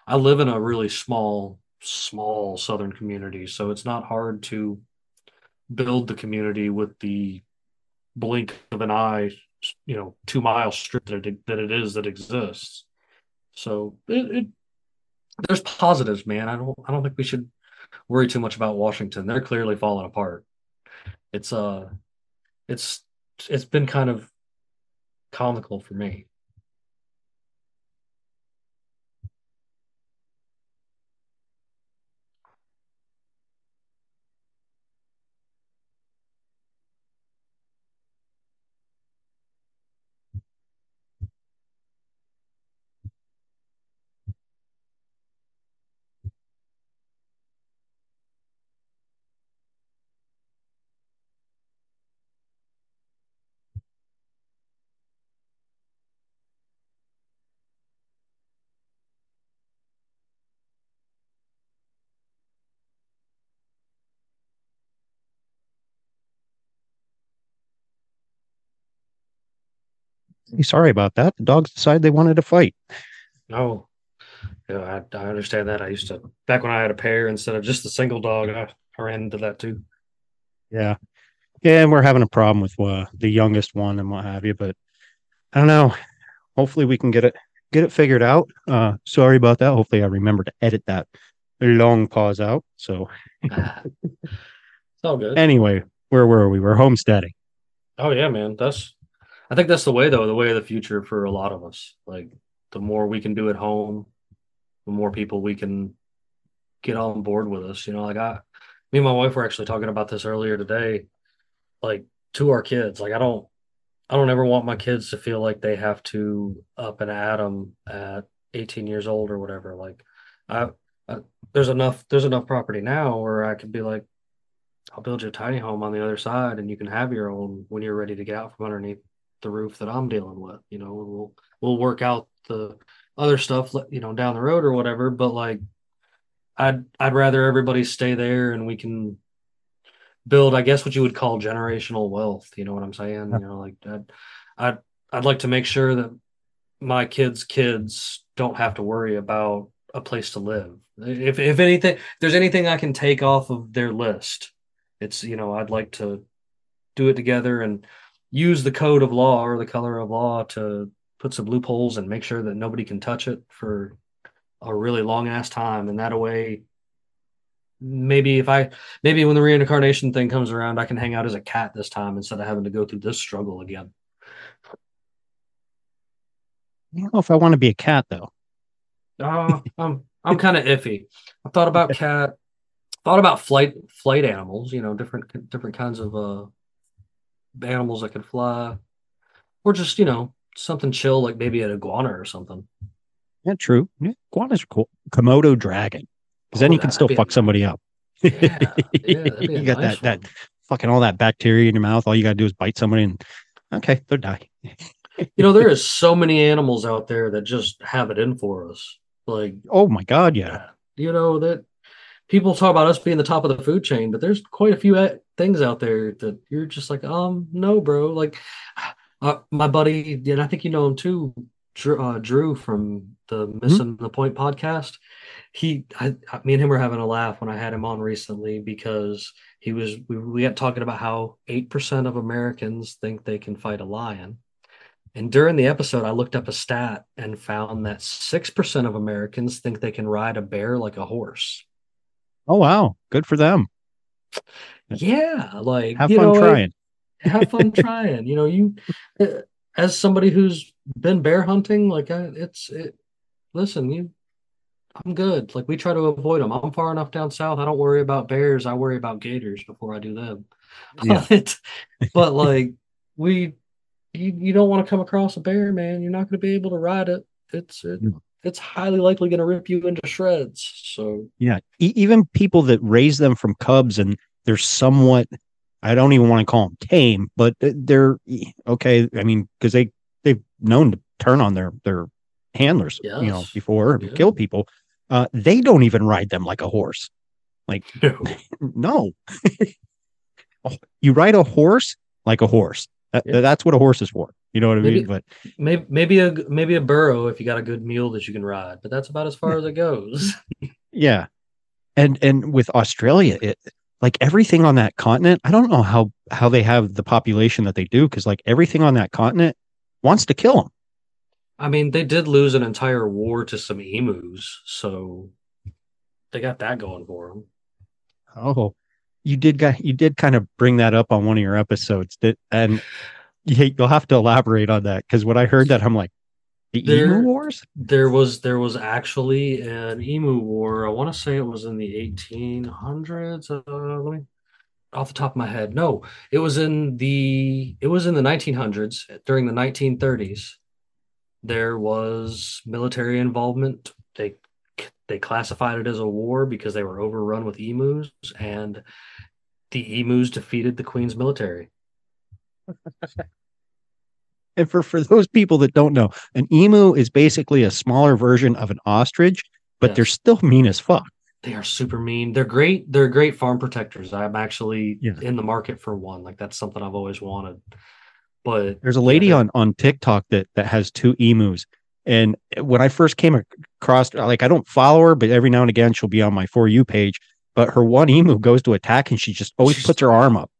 I live in a really small, small southern community. So it's not hard to build the community with the blink of an eye, you know, two mile strip that it, that it is that exists. So it, it there's positives, man. I don't I don't think we should worry too much about Washington. They're clearly falling apart. It's uh it's it's been kind of comical for me. Sorry about that. The dogs decided they wanted to fight. No, yeah, I, I understand that. I used to back when I had a pair instead of just a single dog. I, I ran into that too. Yeah, yeah, and we're having a problem with uh, the youngest one and what have you. But I don't know. Hopefully, we can get it get it figured out. Uh, sorry about that. Hopefully, I remember to edit that long pause out. So, it's all good. anyway, where were we? We're homesteading. Oh yeah, man. That's I think that's the way though, the way of the future for a lot of us. Like the more we can do at home, the more people we can get on board with us. You know, like I me and my wife were actually talking about this earlier today. Like to our kids. Like I don't I don't ever want my kids to feel like they have to up and at them at 18 years old or whatever. Like I, I there's enough there's enough property now where I could be like, I'll build you a tiny home on the other side, and you can have your own when you're ready to get out from underneath the roof that I'm dealing with. You know, we'll we'll work out the other stuff, you know, down the road or whatever. But like, I'd I'd rather everybody stay there and we can build, I guess, what you would call generational wealth. You know what I'm saying? You know, like I'd I'd I'd like to make sure that my kids' kids don't have to worry about a place to live. If if anything, if there's anything I can take off of their list, it's you know I'd like to do it together and use the code of law or the color of law to put some loopholes and make sure that nobody can touch it for a really long ass time. And that way, maybe if I maybe when the reincarnation thing comes around, I can hang out as a cat this time instead of having to go through this struggle again. I don't know if I want to be a cat though. Uh, I'm I'm kind of iffy. I thought about cat, thought about flight flight animals. You know, different different kinds of uh animals that could fly, or just you know something chill like maybe an iguana or something. Yeah, true. Yeah, iguanas are cool. Komodo dragon, because then Oh, you can still fuck a- somebody up. Yeah, yeah, that'd be a you got nice that that fucking all that bacteria in your mouth. All you gotta do is bite somebody, and okay, they'll die. You know, there is so many animals out there that just have it in for us. Like Oh my god, yeah. you know that people talk about us being the top of the food chain, but there's quite a few uh, things out there that you're just like, um, no, bro. Like uh, my buddy, and I think you know him too, Drew, uh, Drew from the Missing the Point podcast. He, I, I, me and him were having a laugh when I had him on recently because he was we, we got talking about how eight percent of Americans think they can fight a lion. And during the episode, I looked up a stat and found that 6% of Americans think they can ride a bear like a horse. Oh wow, good for them. Yeah, like Have fun know, trying. have fun trying. You know, you uh, as somebody who's been bear hunting, like I, it's it. Listen, you, I'm good. Like we try to avoid them. I'm far enough down south. I don't worry about bears. I worry about gators before I do them. Yeah. But, but like we, you, you don't want to come across a bear, man. You're not going to be able to ride it. It's it, No. It's highly likely going to rip you into shreds. So Yeah, e- even people that raise them from cubs and they're somewhat I don't even want to call them tame, but they're okay. I mean, because they they've known to turn on their their handlers, you know, Yes. before and Yeah. kill people. Uh, they don't even ride them like a horse. Like no, Oh, you ride a horse like a horse. That, Yeah. That's what a horse is for. You know what I Maybe- mean? But maybe maybe a maybe a burro if you got a good mule that you can ride, but that's about as far as it goes. Yeah. And and with Australia, it like everything on that continent, I don't know how how they have the population that they do because like everything on that continent wants to kill them. I mean, they did lose an entire war to some emus, so they got that going for them. Oh, you did got you did kind of bring that up on one of your episodes that and you, you'll have to elaborate on that because when I heard that I'm like the There- emu wars? There was there was actually an emu war. I want to say it was in the 1800s. Uh, let me off the top of my head. No, it was in the it was in the 1900s during the 1930s. There was military involvement. They classified it as a war because they were overrun with emus and the emus defeated the queen's military. And for for those people that don't know, an emu is basically a smaller version of an ostrich, but they're still mean as fuck. They are super mean. They're great. They're great farm protectors. I'm actually Yeah. in the market for one. Like that's something I've always wanted. But There's a lady yeah, on on TikTok that that has two emus, and when I first came across, like I don't follow her, but every now and again she'll be on my for you page. But her one emu goes to attack, and she just always puts her arm up,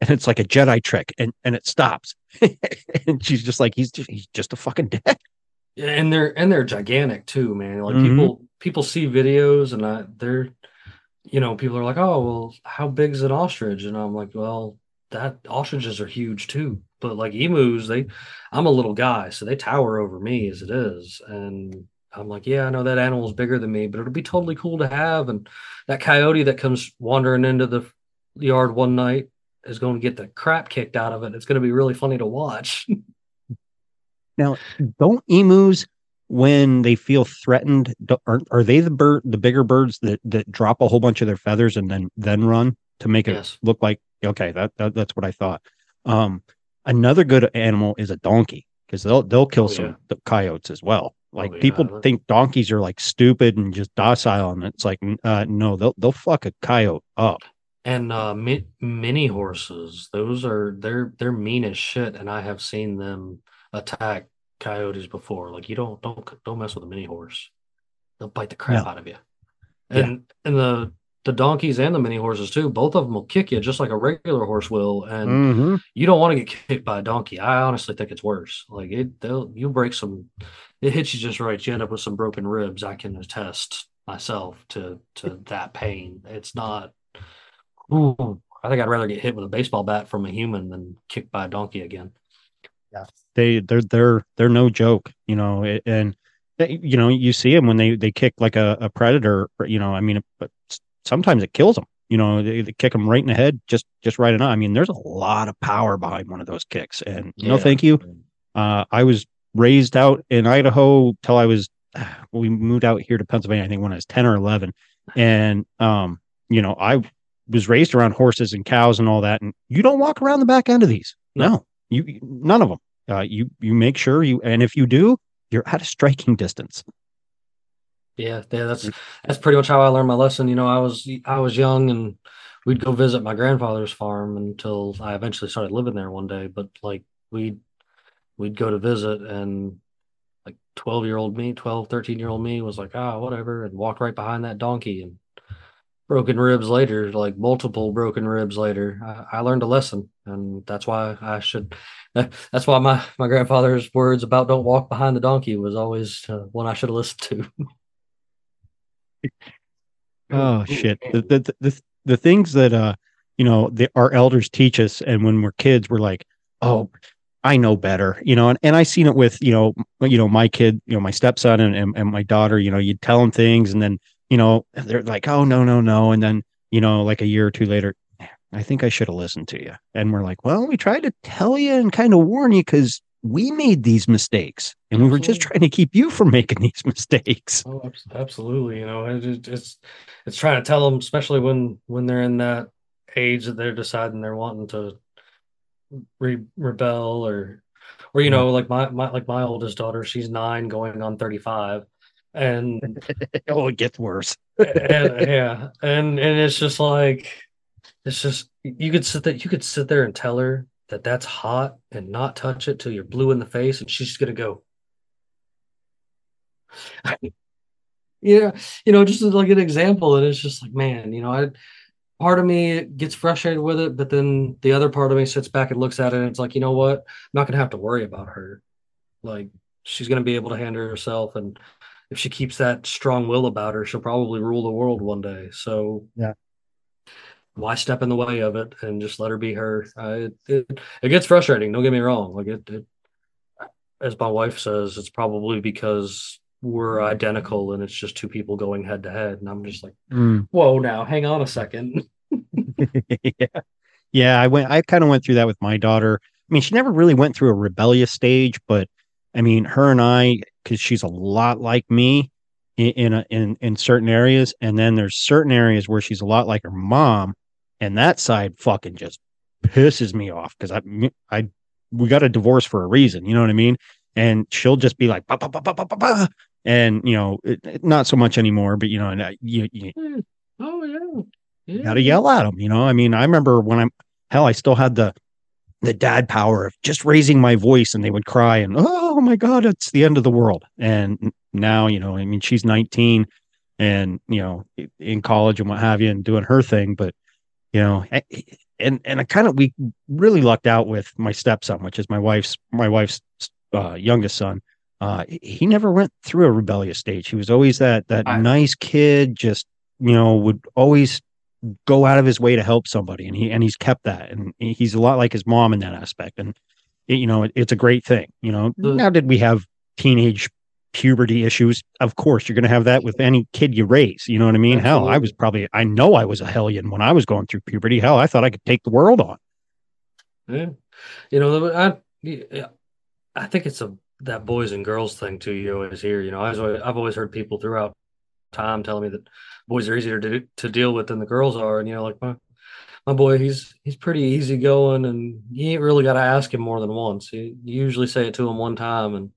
and it's like a Jedi trick, and and it stops, and she's just like he's just he's just a fucking dead. Yeah, and they're and they're gigantic too, man. Like Mhm. people people see videos and I they're you know, people are like, "Oh, well, how big's an ostrich?" And I'm like, "Well, that ostriches are huge too." But like emus, they I'm a little guy, so they tower over me as it is. And I'm like, "Yeah, I know that animal's bigger than me, but it'll be totally cool to have." And that coyote that comes wandering into the yard one night is going to get the crap kicked out of it. It's going to be really funny to watch. Now, don't emus when they feel threatened, are, are they the bird, the bigger birds that that drop a whole bunch of their feathers and then then run to make it Yes. look like okay? That, that that's what I thought. Um, another good animal is a donkey because they'll they'll kill Oh, some yeah. coyotes as well. Like Oh, yeah. people think donkeys are like stupid and just docile, and it's like uh, no, they'll they'll fuck a coyote up. And uh, mi- mini horses, those are they're they're mean as shit, and I have seen them attack coyotes before. Like you don't don't don't mess with a mini horse; they'll bite the crap No. out of you. Yeah. And and the the donkeys and the mini horses too, both of them will kick you just like a regular horse will, and Mhm. you don't want to get kicked by a donkey. I honestly think it's worse. Like it, they'll you break some, it hits you just right. You end up with some broken ribs. I can attest myself to to that pain. It's not. Ooh, I think I'd rather get hit with a baseball bat from a human than kicked by a donkey again. Yeah, they they're they're they're no joke you know and you know you see them when they they kick like a, a predator you know i mean but sometimes it kills them you know they, they kick them right in the head just just right enough i mean there's a lot of power behind one of those kicks and no thank you. Uh i was raised out in idaho till i was we moved out here to pennsylvania i think when i was 10 or 11 and um you know i was raised around horses and cows and all that and you don't walk around the back end of these. No. you- none of them uh, you you make sure you and if you do you're at a striking distance Yeah, yeah, that's that's pretty much how I learned my lesson. You know, I was I was young and we'd go visit my grandfather's farm until I eventually started living there one day. But like we'd we'd go to visit and like 12 year old me, 12, 13 year old me was like, ah, whatever, and walked right behind that donkey and broken ribs later, like multiple broken ribs later. I, I learned a lesson, and that's why I should. That's why my my grandfather's words about "don't walk behind the donkey" was always uh, one I should have listened to. oh shit. The, the the the things that uh you know the, our elders teach us and when we're kids we're like oh i know better you know and, and i seen it with you know you know my kid you know my stepson and, and, and my daughter you know you'd tell them things and then you know they're like oh no no no and then you know like a year or two later i think i should have listened to you and we're like well we tried to tell you and kind of warn you because we made these mistakes and we were just trying to keep you from making these mistakes. Oh, absolutely. You know, it, it- it's it's trying to tell them, especially when when they're in that age that they're deciding they're wanting to re- rebel or or you know, mm-hmm. like my, my like my oldest daughter, she's nine, going on thirty five, and oh it gets worse. And, yeah, and and it's just like it's just you could sit there, you could sit there and tell her that that's hot and not touch it till you're blue in the face, and she's just gonna go. yeah, you know, just like an example, and it's just like, man, you know, I part of me gets frustrated with it, but then the other part of me sits back and looks at it, and it's like, you know what, I'm not gonna have to worry about her. Like she's gonna be able to handle herself, and if she keeps that strong will about her, she'll probably rule the world one day. So Yeah. Why step in the way of it and just let her be her? Uh, it, it it gets frustrating. Don't get me wrong. Like it, it, as my wife says, it's probably because we're identical and it's just two people going head to head. And I'm just like, Mm. whoa, now hang on a second. yeah. Yeah, I went I kind of went through that with my daughter. I mean, she never really went through a rebellious stage, but I mean, her and I cuz she's a lot like me in in, a, in in certain areas and then there's certain areas where she's a lot like her mom and that side fucking just pisses me off cuz I I we got a divorce for a reason, you know what I mean? And she'll just be like "Ba, ba, ba, ba, ba, ba, ba," and you know, it, it- not so much anymore, but you know, and I, you, you Oh yeah. Yeah. got to yell at them. You know, I mean, I remember when I'm hell, I still had the the dad power of just raising my voice, and they would cry, and oh my god, it's the end of the world. And now, you know, I mean, she's 19, and you know, in college and what have you, and doing her thing. But you know, and and I kind of we really lucked out with my stepson, which is my wife's my wife's uh, youngest son. Uh, he- never went through a rebellious stage. He was always that that I- nice kid, just you know, would always go out of his way to help somebody and he and he's kept that and he's a lot like his mom in that aspect and it, you know it, it's a great thing you know The- now did we have teenage puberty issues of course you're going to have that with any kid you raise you know what i mean hell i was probably i know i was a hellion when i was going through puberty hell i thought i could take the world on Yeah. You know, I, I think it's a that boys and girls thing too. You always hear, you know, I was, I've always heard people throughout time telling me that boys are easier to to deal with than the girls are, and you know, like my my boy, he's he's pretty easygoing, and you ain't really got to ask him more than once. You, you usually say it to him one time, and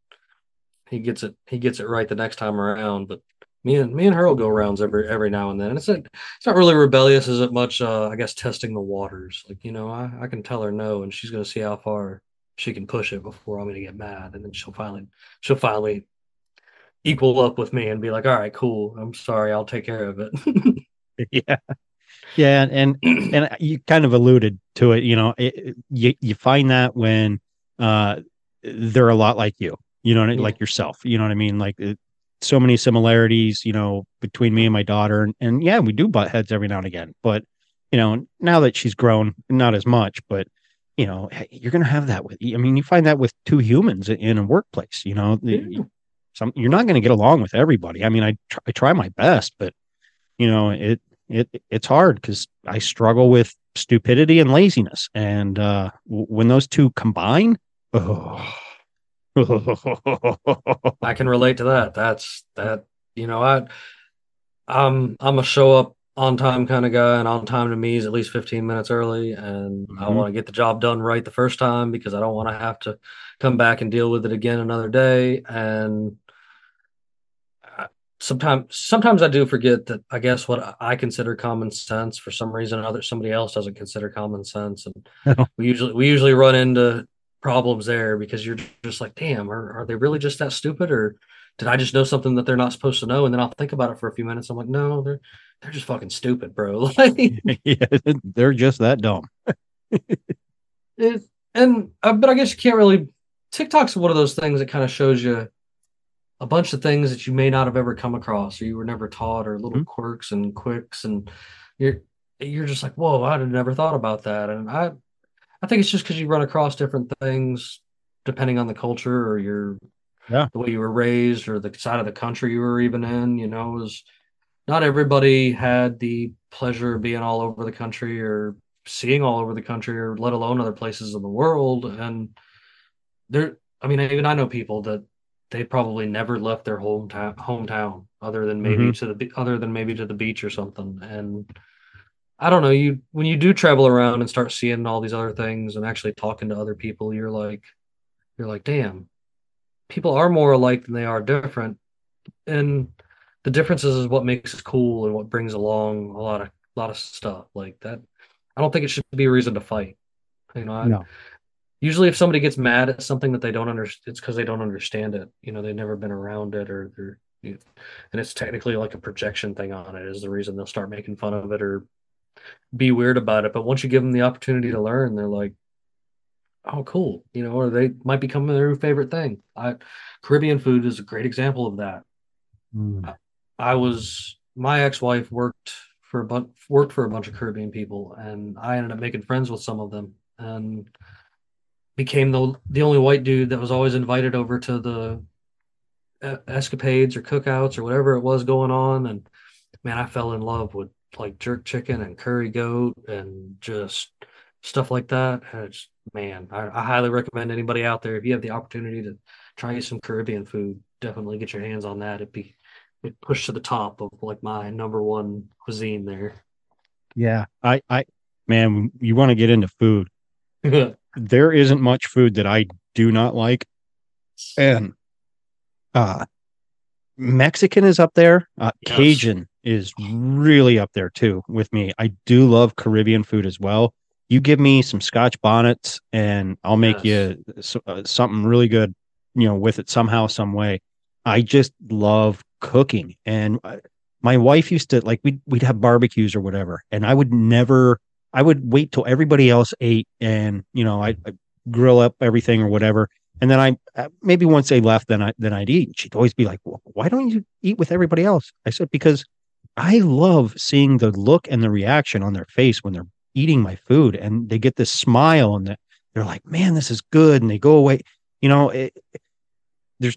he gets it he gets it right the next time around. But me and me and her will go rounds every every now and then. And it's a, it's not really rebellious as it much uh, I guess testing the waters. Like, you know, I, I can tell her no and she's gonna see how far she can push it before I'm gonna get mad. And then she'll finally she'll finally equal up with me and be like, all right, cool. I'm sorry, I'll take care of it. yeah. Yeah, and and you kind of alluded to it. You know, it, you you find that when uh, they're a lot like you. You know, yeah. like yourself. You know what I mean? Like it, so many similarities. You know, between me and my daughter, and, and yeah, we do butt heads every now and again. But you know, now that she's grown, not as much. But you know, you're going to have that with. I mean, you find that with two humans in a workplace. You know, yeah. some you're not going to get along with everybody. I mean, I try, I try my best, but you know, it it it's hard because I struggle with stupidity and laziness, and uh, when those two combine, oh. I can relate to that. That's that. You know, I I'm I'm a show up on time kind of guy, and on time to me is at least 15 minutes early, and mm-hmm. I want to get the job done right the first time because I don't want to have to come back and deal with it again another day. And sometimes sometimes I do forget that I guess what I consider common sense for some reason or other somebody else doesn't consider common sense and we usually we usually run into problems there because you're just like damn are, are they really just that stupid or did I just know something that they're not supposed to know? And then I'll think about it for a few minutes. I'm like no they're they're just fucking stupid bro. Yeah they're just that dumb. It, and uh, but I guess you can't really TikTok's one of those things that kind of shows you a bunch of things that you may not have ever come across or you were never taught or little mm-hmm. quirks and quicks and you're you're just like whoa i'd have never thought about that. And i i think it's just because you run across different things depending on the culture or your yeah. the way you were raised or the side of the country you were even in you know is not everybody had the pleasure of being all over the country or seeing all over the country or let alone other places in the world. And there i mean even i know people that they probably never left their hometown hometown other than maybe mm-hmm. to the other than maybe to the beach or something. And i don't know you when you do travel around and start seeing all these other things and actually talking to other people you're like you're like damn people are more alike than they are different. And the differences is what makes us cool and what brings along a lot of a lot of stuff. Like that i don't think it should be a reason to fight. You know I, no. usually if somebody gets mad at something that they don't understand it's because they don't understand it. You know they've never been around it or they're and it's technically like a projection thing on it is the reason they'll start making fun of it or be weird about it but once you give them the opportunity to learn they're like oh cool you know or they might become their favorite thing I, caribbean food is a great example of that mm. I, I was my ex-wife worked for a bunch worked for a bunch of caribbean people and i ended up making friends with some of them and became the the only white dude that was always invited over to the escapades or cookouts or whatever it was going on and man i fell in love with like jerk chicken and curry goat and just stuff like that and it's man I, I, highly recommend anybody out there if you have the opportunity to try some caribbean food definitely get your hands on that it'd be it pushed to the top of like my number one cuisine there yeah i i man you want to get into food there isn't much food that I do not like. And uh Mexican is up there. Uh, yes. Cajun is really up there too with me. I do love Caribbean food as well. You give me some Scotch bonnets, and I'll make yes. you uh, something really good, you know, with it somehow, some way. I just love cooking, and my wife used to like we'd we'd have barbecues or whatever, and I would never I would wait till everybody else ate and, you know, I grill up everything or whatever. And then I uh, maybe once they left, then I then I'd eat. She'd always be like, well, "Why don't you eat with everybody else?" I said, "Because I love seeing the look and the reaction on their face when they're eating my food, and they get this smile, and they're like, "Man, this is good," and they go away. You know, it, there's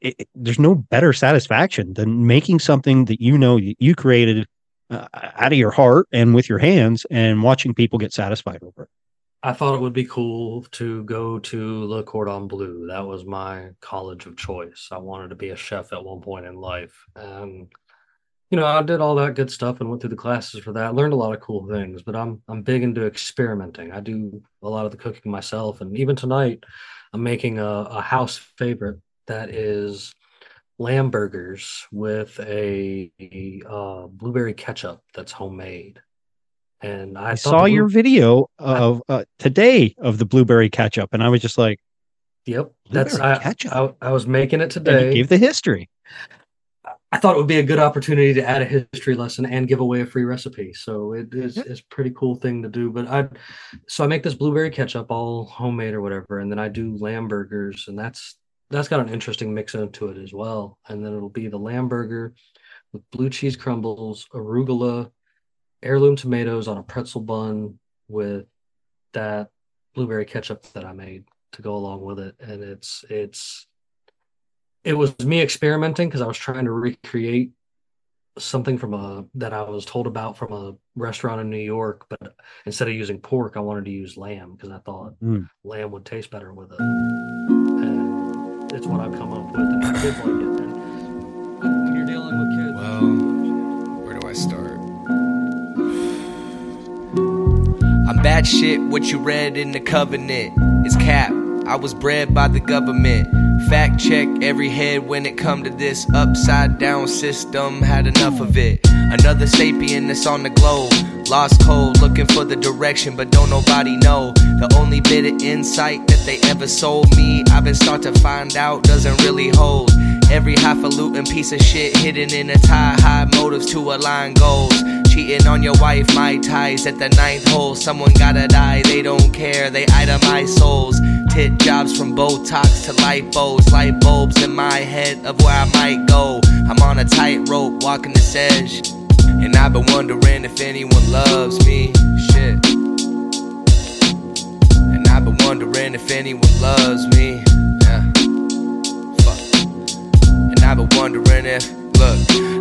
it, there's no better satisfaction than making something that you know you created uh, out of your heart and with your hands and watching people get satisfied over it. I thought it would be cool to go to Le Cordon Bleu. That was my college of choice. I wanted to be a chef at one point in life. And you know, I did all that good stuff and went through the classes for that. Learned a lot of cool things, but I'm I'm big into experimenting. I do a lot of the cooking myself, and even tonight, I'm making a, a house favorite that is lamb burgers with a, a uh, blueberry ketchup that's homemade. And I, I saw your video of uh, today of the blueberry ketchup, and I was just like, "Yep, that's I, I, I, was making it today." gave the history. I thought it would be a good opportunity to add a history lesson and give away a free recipe. So it is mm-hmm. it's pretty cool thing to do. But I so I make this blueberry ketchup all homemade or whatever, and then I do lamb burgers, and that's that's got an interesting mix into it as well. And then it'll be the lamb burger with blue cheese crumbles, arugula, heirloom tomatoes on a pretzel bun with that blueberry ketchup that I made to go along with it. And it's it's it was me experimenting because I was trying to recreate something from a that I was told about from a restaurant in New York, but instead of using pork, I wanted to use lamb because I thought mm. lamb would taste better with it. And it's what I've come up with, and kids like it. And when you're dealing with kids, well, where do I start? I'm bad shit. What you read in the covenant is cap. I was bred by the government. Fact check every head when it come to this upside down system. Had enough of it. Another sapien that's on the globe. Lost cold, looking for the direction, but don't nobody know. The only bit of insight that they ever sold me, I've been start to find out doesn't really hold. Every highfalutin piece of shit hidden in a tie, high motives to align goals. Cheating on your wife, my ties at the ninth hole. Someone gotta die, they don't care, they itemize souls. Tit jobs from Botox to lipos, light bulbs in my head of where I might go. I'm on a tightrope, walking this edge. And I've been wondering if anyone loves me. Shit. And I've been wondering if anyone loves me. Yeah. Fuck. And I've been wondering if Look,